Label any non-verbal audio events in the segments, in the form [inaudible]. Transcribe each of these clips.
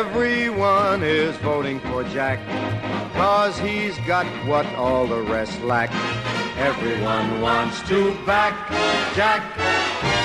Everyone is voting for Jack, cause he's got what all the rest lack. Everyone wants to back Jack.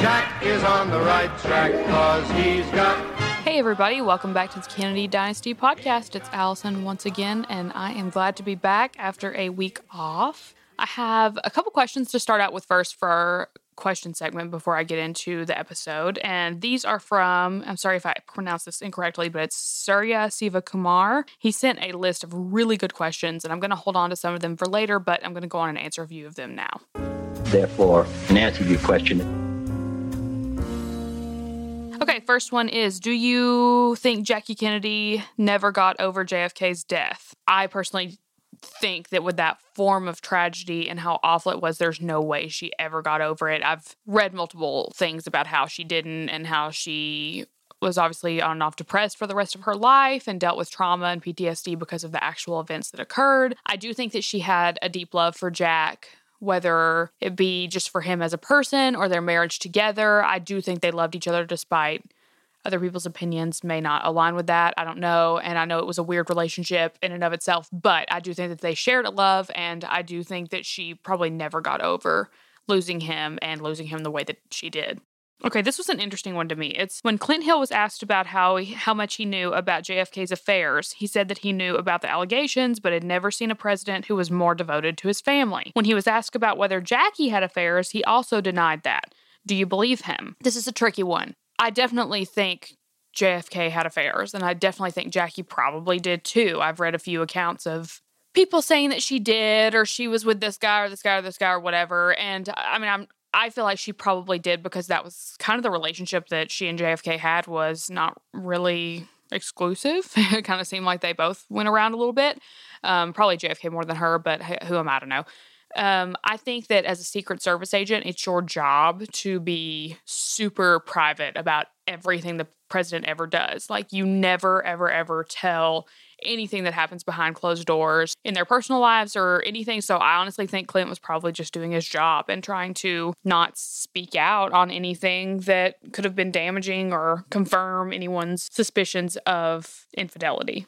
Jack is on the right track, cause he's got Hey, everybody, welcome back to the Kennedy Dynasty podcast. It's Allison once again, and I am glad to be back after a week off. I have a couple questions to start out with first for question segment before I get into the episode. And these are from, I'm sorry if I pronounce this incorrectly, but it's Surya Siva Kumar. He sent a list of really good questions, and I'm going to hold on to some of them for later, but I'm going to go on and answer a few of them now. Therefore, in answer to your question, Okay, first one is Do you think Jackie Kennedy never got over JFK's death? I personally think that with that form of tragedy and how awful it was, there's no way she ever got over it. I've read multiple things about how she didn't and how she was obviously on and off depressed for the rest of her life and dealt with trauma and PTSD because of the actual events that occurred. I do think that she had a deep love for Jack whether it be just for him as a person or their marriage together. I do think they loved each other despite other people's opinions may not align with that. I don't know. And I know it was a weird relationship in and of itself, but I do think that they shared a love. And I do think that she probably never got over losing him and losing him the way that she did. Okay, this was an interesting one to me. It's when Clint Hill was asked about how he, how much he knew about JFK's affairs. He said that he knew about the allegations, but had never seen a president who was more devoted to his family. When he was asked about whether Jackie had affairs, he also denied that. Do you believe him? This is a tricky one. I definitely think JFK had affairs, and I definitely think Jackie probably did too. I've read a few accounts of people saying that she did or she was with this guy or this guy or this guy or whatever and i mean i'm I feel like she probably did because that was kind of the relationship that she and JFK had was not really exclusive. [laughs] it kind of seemed like they both went around a little bit. Um, probably JFK more than her, but who am I to know? Um, I think that as a Secret Service agent, it's your job to be super private about everything the president ever does. Like, you never, ever, ever tell anything that happens behind closed doors in their personal lives or anything. So I honestly think Clint was probably just doing his job and trying to not speak out on anything that could have been damaging or confirm anyone's suspicions of infidelity.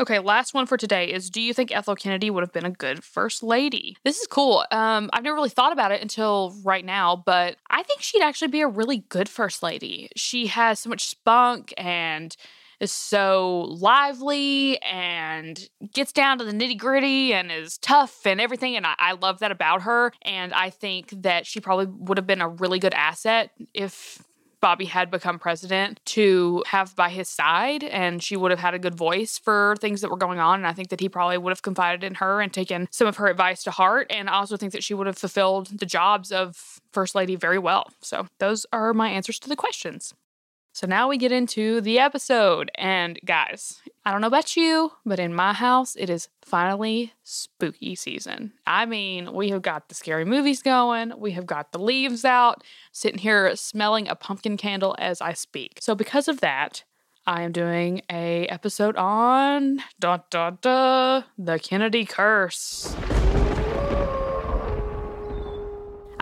Okay, last one for today is Do you think Ethel Kennedy would have been a good first lady? This is cool. Um, I've never really thought about it until right now, but I think she'd actually be a really good first lady. She has so much spunk and is so lively and gets down to the nitty gritty and is tough and everything. And I, I, love that about her. And I think that she probably would have been a really good asset if Bobby had become president to have by his side, and she would have had a good voice for things that were going on. And I think that he probably would have confided in her and taken some of her advice to heart. And I also think that she would have fulfilled the jobs of First Lady very well. So, those are my answers to the questions. So now we get into the episode. And guys, I don't know about you, but in my house, it is finally spooky season. I mean, we have got the scary movies going, we have got the leaves out, sitting here smelling a pumpkin candle as I speak. So because of that, I am doing a episode on da da da the Kennedy curse.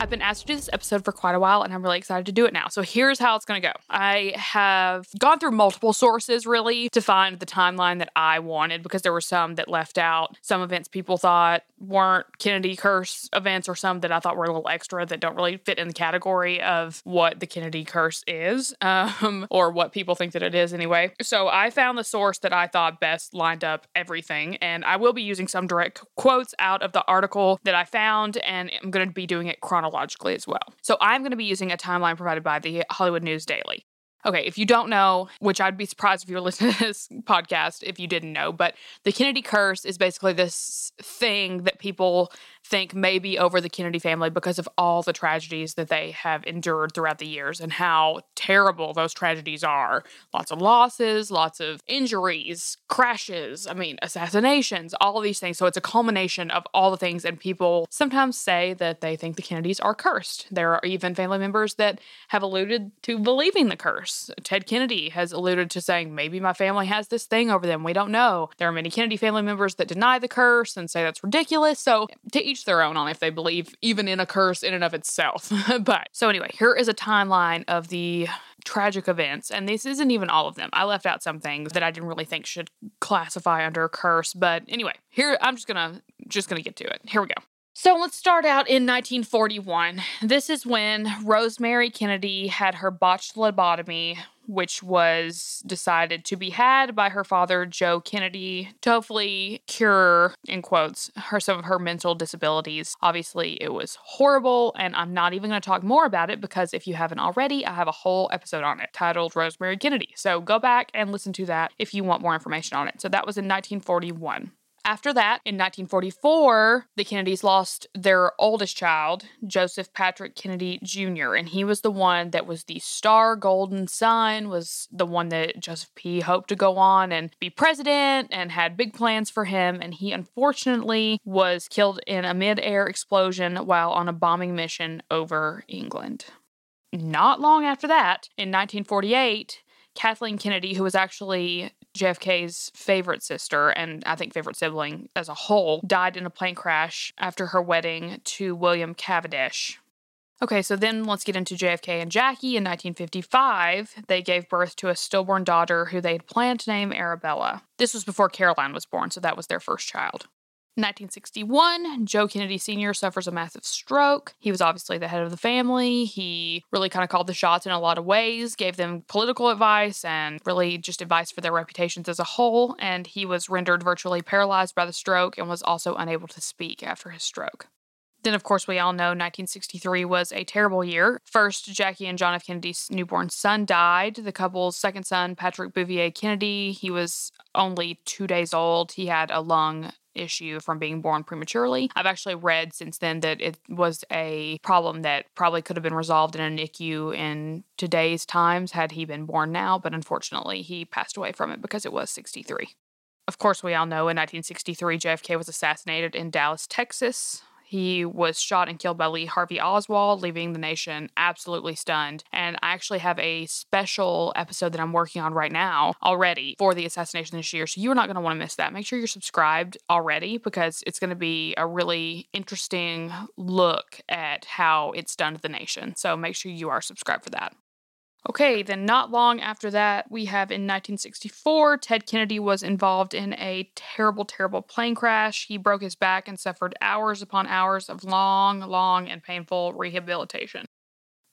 I've been asked to do this episode for quite a while and I'm really excited to do it now. So here's how it's going to go. I have gone through multiple sources really to find the timeline that I wanted because there were some that left out some events people thought weren't Kennedy curse events or some that I thought were a little extra that don't really fit in the category of what the Kennedy curse is [laughs] um, or what people think that it is anyway. So I found the source that I thought best lined up everything and I will be using some direct quotes out of the article that I found and I'm going to be doing it chronologically chronologically as well. So I'm going to be using a timeline provided by the Hollywood News Daily. Okay, if you don't know, which I'd be surprised if you were [laughs] listening to this podcast if you didn't know, but the Kennedy curse is basically this thing that people think maybe over the Kennedy family because of all the tragedies that they have endured throughout the years and how terrible those tragedies are. Lots of losses, lots of injuries, crashes, I mean, assassinations, all of these things. So it's a culmination of all the things. And people sometimes say that they think the Kennedys are cursed. There are even family members that have alluded to believing the curse. Ted Kennedy has alluded to saying, maybe my family has this thing over them. We don't know. There are many Kennedy family members that deny the curse and say that's ridiculous. So to each each their own on if they believe even in a curse in and of itself. [laughs] but so anyway, here is a timeline of the tragic events. And this isn't even all of them. I left out some things that I didn't really think should classify under a curse. But anyway, here I'm just gonna just gonna get to it. Here we go. So let's start out in 1941. This is when Rosemary Kennedy had her botched lobotomy, which was decided to be had by her father, Joe Kennedy, to hopefully cure, in quotes, her some of her mental disabilities. Obviously, it was horrible, and I'm not even going to talk more about it because if you haven't already, I have a whole episode on it titled Rosemary Kennedy. So go back and listen to that if you want more information on it. So that was in 1941. After that, in 1944, the Kennedys lost their oldest child, Joseph Patrick Kennedy Jr., and he was the one that was the star golden son, was the one that Joseph P. hoped to go on and be president and had big plans for him. And he unfortunately was killed in a mid air explosion while on a bombing mission over England. Not long after that, in 1948, Kathleen Kennedy, who was actually JFK's favorite sister and I think favorite sibling as a whole, died in a plane crash after her wedding to William Cavendish. Okay, so then let's get into JFK and Jackie. In 1955, they gave birth to a stillborn daughter who they'd planned to name Arabella. This was before Caroline was born, so that was their first child. 1961, Joe Kennedy Sr. suffers a massive stroke. He was obviously the head of the family. He really kind of called the shots in a lot of ways, gave them political advice and really just advice for their reputations as a whole. And he was rendered virtually paralyzed by the stroke and was also unable to speak after his stroke. Then, of course, we all know 1963 was a terrible year. First, Jackie and John F. Kennedy's newborn son died. The couple's second son, Patrick Bouvier Kennedy, he was only two days old. He had a lung issue from being born prematurely. I've actually read since then that it was a problem that probably could have been resolved in a NICU in today's times had he been born now, but unfortunately he passed away from it because it was 63. Of course, we all know in 1963 JFK was assassinated in Dallas, Texas. He was shot and killed by Lee Harvey Oswald, leaving the nation absolutely stunned. And I actually have a special episode that I'm working on right now already for the assassination this year. So you are not going to want to miss that. Make sure you're subscribed already because it's going to be a really interesting look at how done to the nation. So make sure you are subscribed for that. Okay, then not long after that, we have in 1964, Ted Kennedy was involved in a terrible, terrible plane crash. He broke his back and suffered hours upon hours of long, long, and painful rehabilitation.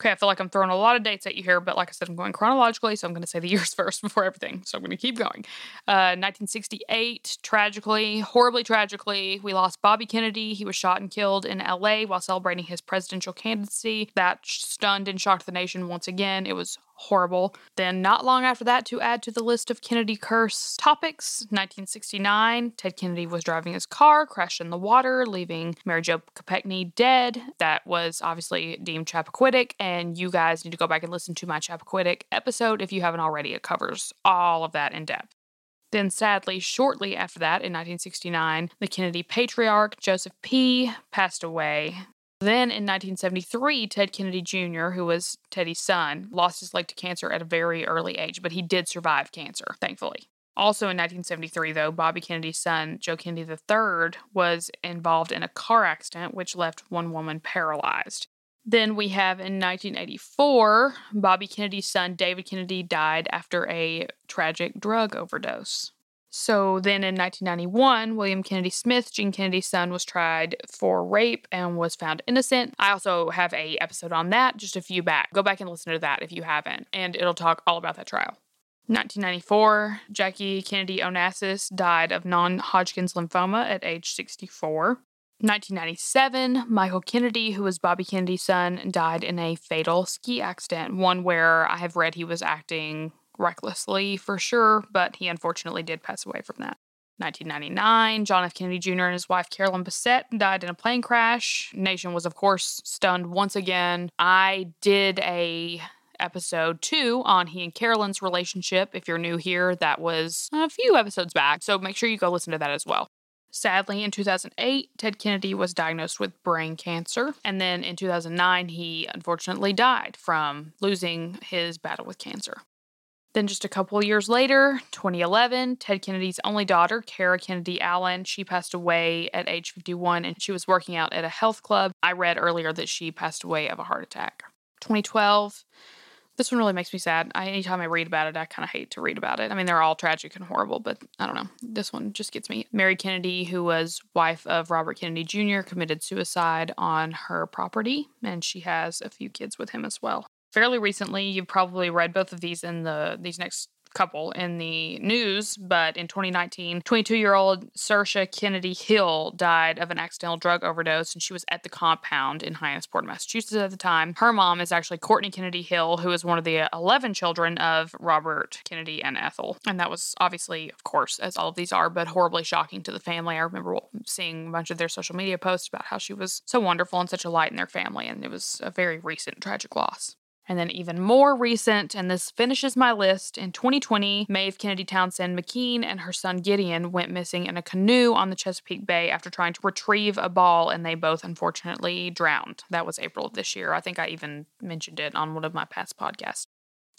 Okay, I feel like I'm throwing a lot of dates at you here, but like I said, I'm going chronologically, so I'm going to say the [laughs] years first before everything. So I'm going to keep going. Uh, 1968, tragically, horribly tragically, we lost Bobby Kennedy. He was shot and killed in LA while celebrating his presidential candidacy. That stunned and shocked the nation once again. It was horrible. Then, not long after that, to add to the list of Kennedy curse topics, 1969, Ted Kennedy was driving his car, crashed in the water, leaving Mary Jo Kopechne dead. That was obviously deemed Chappaquiddick, and you guys need to go back and listen to my Chappaquiddick episode if you haven't already. It covers all of that in depth. Then, sadly, shortly after that, in 1969, the Kennedy patriarch, Joseph P., passed away. Then in 1973, Ted Kennedy Jr., who was Teddy's son, lost his leg to cancer at a very early age, but he did survive cancer, thankfully. Also in 1973, though, Bobby Kennedy's son, Joe Kennedy III, was involved in a car accident which left one woman paralyzed. Then we have in 1984, Bobby Kennedy's son, David Kennedy, died after a tragic drug overdose. So then in 1991, William Kennedy Smith, Jean Kennedy's son, was tried for rape and was found innocent. I also have a episode on that just a few back. Go back and listen to that if you haven't, and it'll talk all about that trial. 1994, Jackie Kennedy Onassis died of non Hodgkin's lymphoma at age 64. 1997, Michael Kennedy, who was Bobby Kennedy's son, died in a fatal ski accident, one where I have read he was acting recklessly for sure, but he unfortunately did pass away from that. 1999, John F. Kennedy Jr. and his wife Carolyn Bessette died in a plane crash. Nation was, of course, stunned once again. I did a episode two on he and Carolyn's relationship. If you're new here, that was a few episodes back, so make sure you go listen to that as well. Sadly, in 2008, Ted Kennedy was diagnosed with brain cancer. And then in 2009, he unfortunately died from losing his battle with cancer. Then, just a couple years later, 2011, Ted Kennedy's only daughter, Kara Kennedy Allen, she passed away at age 51 and she was working out at a health club. I read earlier that she passed away of a heart attack. 2012, This one really makes me sad. I, anytime I read about it, I kind of hate to read about it. I mean, they're all tragic and horrible, but I don't know. This one just gets me. Mary Kennedy, who was wife of Robert Kennedy Jr., committed suicide on her property, and she has a few kids with him as well. Fairly recently, you've probably read both of these in the these next couple in the news, but in 2019, 22 year old Saoirse Kennedy Hill died of an accidental drug overdose, and she was at the compound in Hyannisport, Massachusetts at the time. Her mom is actually Courtney Kennedy Hill, who is one of the 11 children of Robert Kennedy and Ethel. And that was obviously, of course, as all of these are, but horribly shocking to the family. I remember seeing a bunch of their social media posts about how she was so wonderful and such a light in their family, and it was a very recent tragic loss. And then even more recent, and this finishes my list, in 2020, Maeve Kennedy Townsend McKean and her son Gideon went missing in a canoe on the Chesapeake Bay after trying to retrieve a ball, and they both unfortunately drowned. That was April of this year. I think I even mentioned it on one of my past podcasts.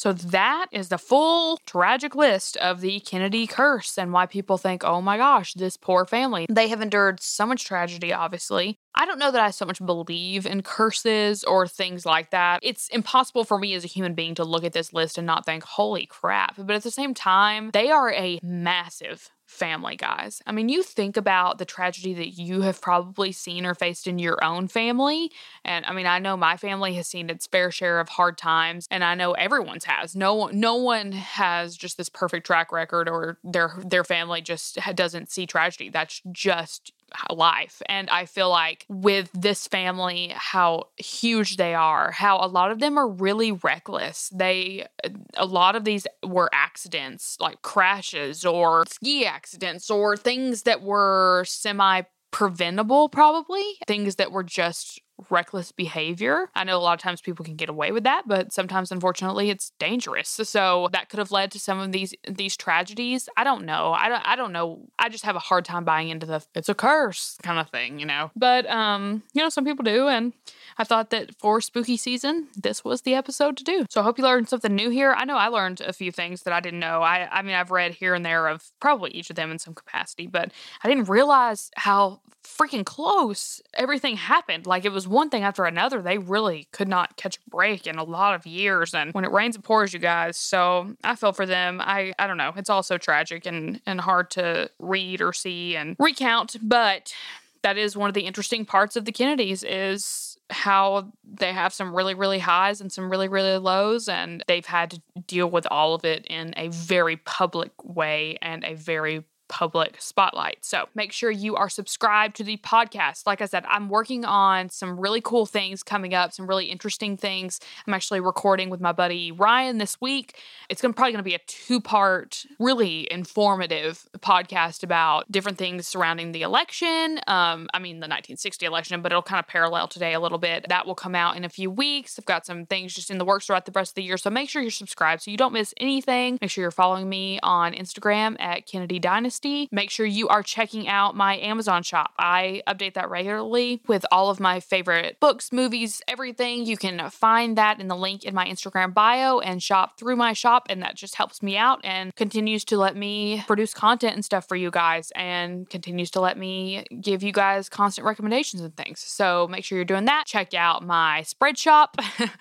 So that is the full tragic list of the Kennedy curse and why people think, oh my gosh, this poor family. They have endured so much tragedy, obviously. I don't know that I so much believe in curses or things like that. It's impossible for me as a human being to look at this list and not think, holy crap. But at the same time, they are a massive family, guys. I mean, you think about the tragedy that you have probably seen or faced in your own family. And I mean, I know my family has seen its fair share of hard times, and I know everyone's has. No no one has just this perfect track record or their their family just doesn't see tragedy. That's just life. And I feel like with this family, how huge they are, how a lot of them are really reckless. They, uh, a lot of these were accidents, like crashes or ski accidents or things that were semi preventable, probably things that were just reckless behavior. I know a lot of times people can get away with that, but sometimes unfortunately it's dangerous. So that could have led to some of these these tragedies. I don't know. I don't I don't know. I just have a hard time buying into the it's a curse kind of thing, you know. But um, you know, some people do and I thought that for spooky season, this was the episode to do. So I hope you learned something new here. I know I learned a few things that I didn't know. I I mean, I've read here and there of probably each of them in some capacity, but I didn't realize how freaking close everything happened. Like it was one thing after another. They really could not catch a break in a lot of years. And when it rains, it pours, you guys. So I feel for them. I I don't know. It's all so tragic and and hard to read or see and recount, but that is one of the interesting parts of the Kennedys is how they have some really really highs and some really really lows and they've had to deal with all of it in a very public way and a very public spotlight. So make sure you are subscribed to the podcast. Like I said, I'm working on some really cool things coming up, some really interesting things. I'm actually recording with my buddy Ryan this week. It's gonna, probably going to be a two part, really informative podcast about different things surrounding the election. Um, I mean, the 1960 election, but it'll kind of parallel today a little bit. That will come out in a few weeks. I've got some things just in the works throughout the rest of the year. So make sure you're subscribed so you don't miss anything. Make sure you're following me on Instagram at Kennedy Dynasty make sure you are checking out my Amazon shop. I update that regularly with all of my favorite books, movies, everything. You can find that in the link in my Instagram bio and shop through my shop. And that just helps me out and continues to let me produce content and stuff for you guys and continues to let me give you guys constant recommendations and things. So make sure you're doing that. Check out my spread shop.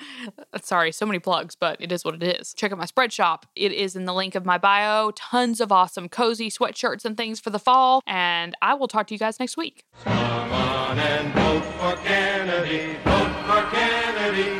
[laughs] Sorry, so many plugs, but it is what it is. Check out my spread shop. It is in the link of my bio. Tons of awesome cozy sweatshirts shirts and things for the fall. And I will talk to you guys next week. Come on and vote for Kennedy, vote for Kennedy,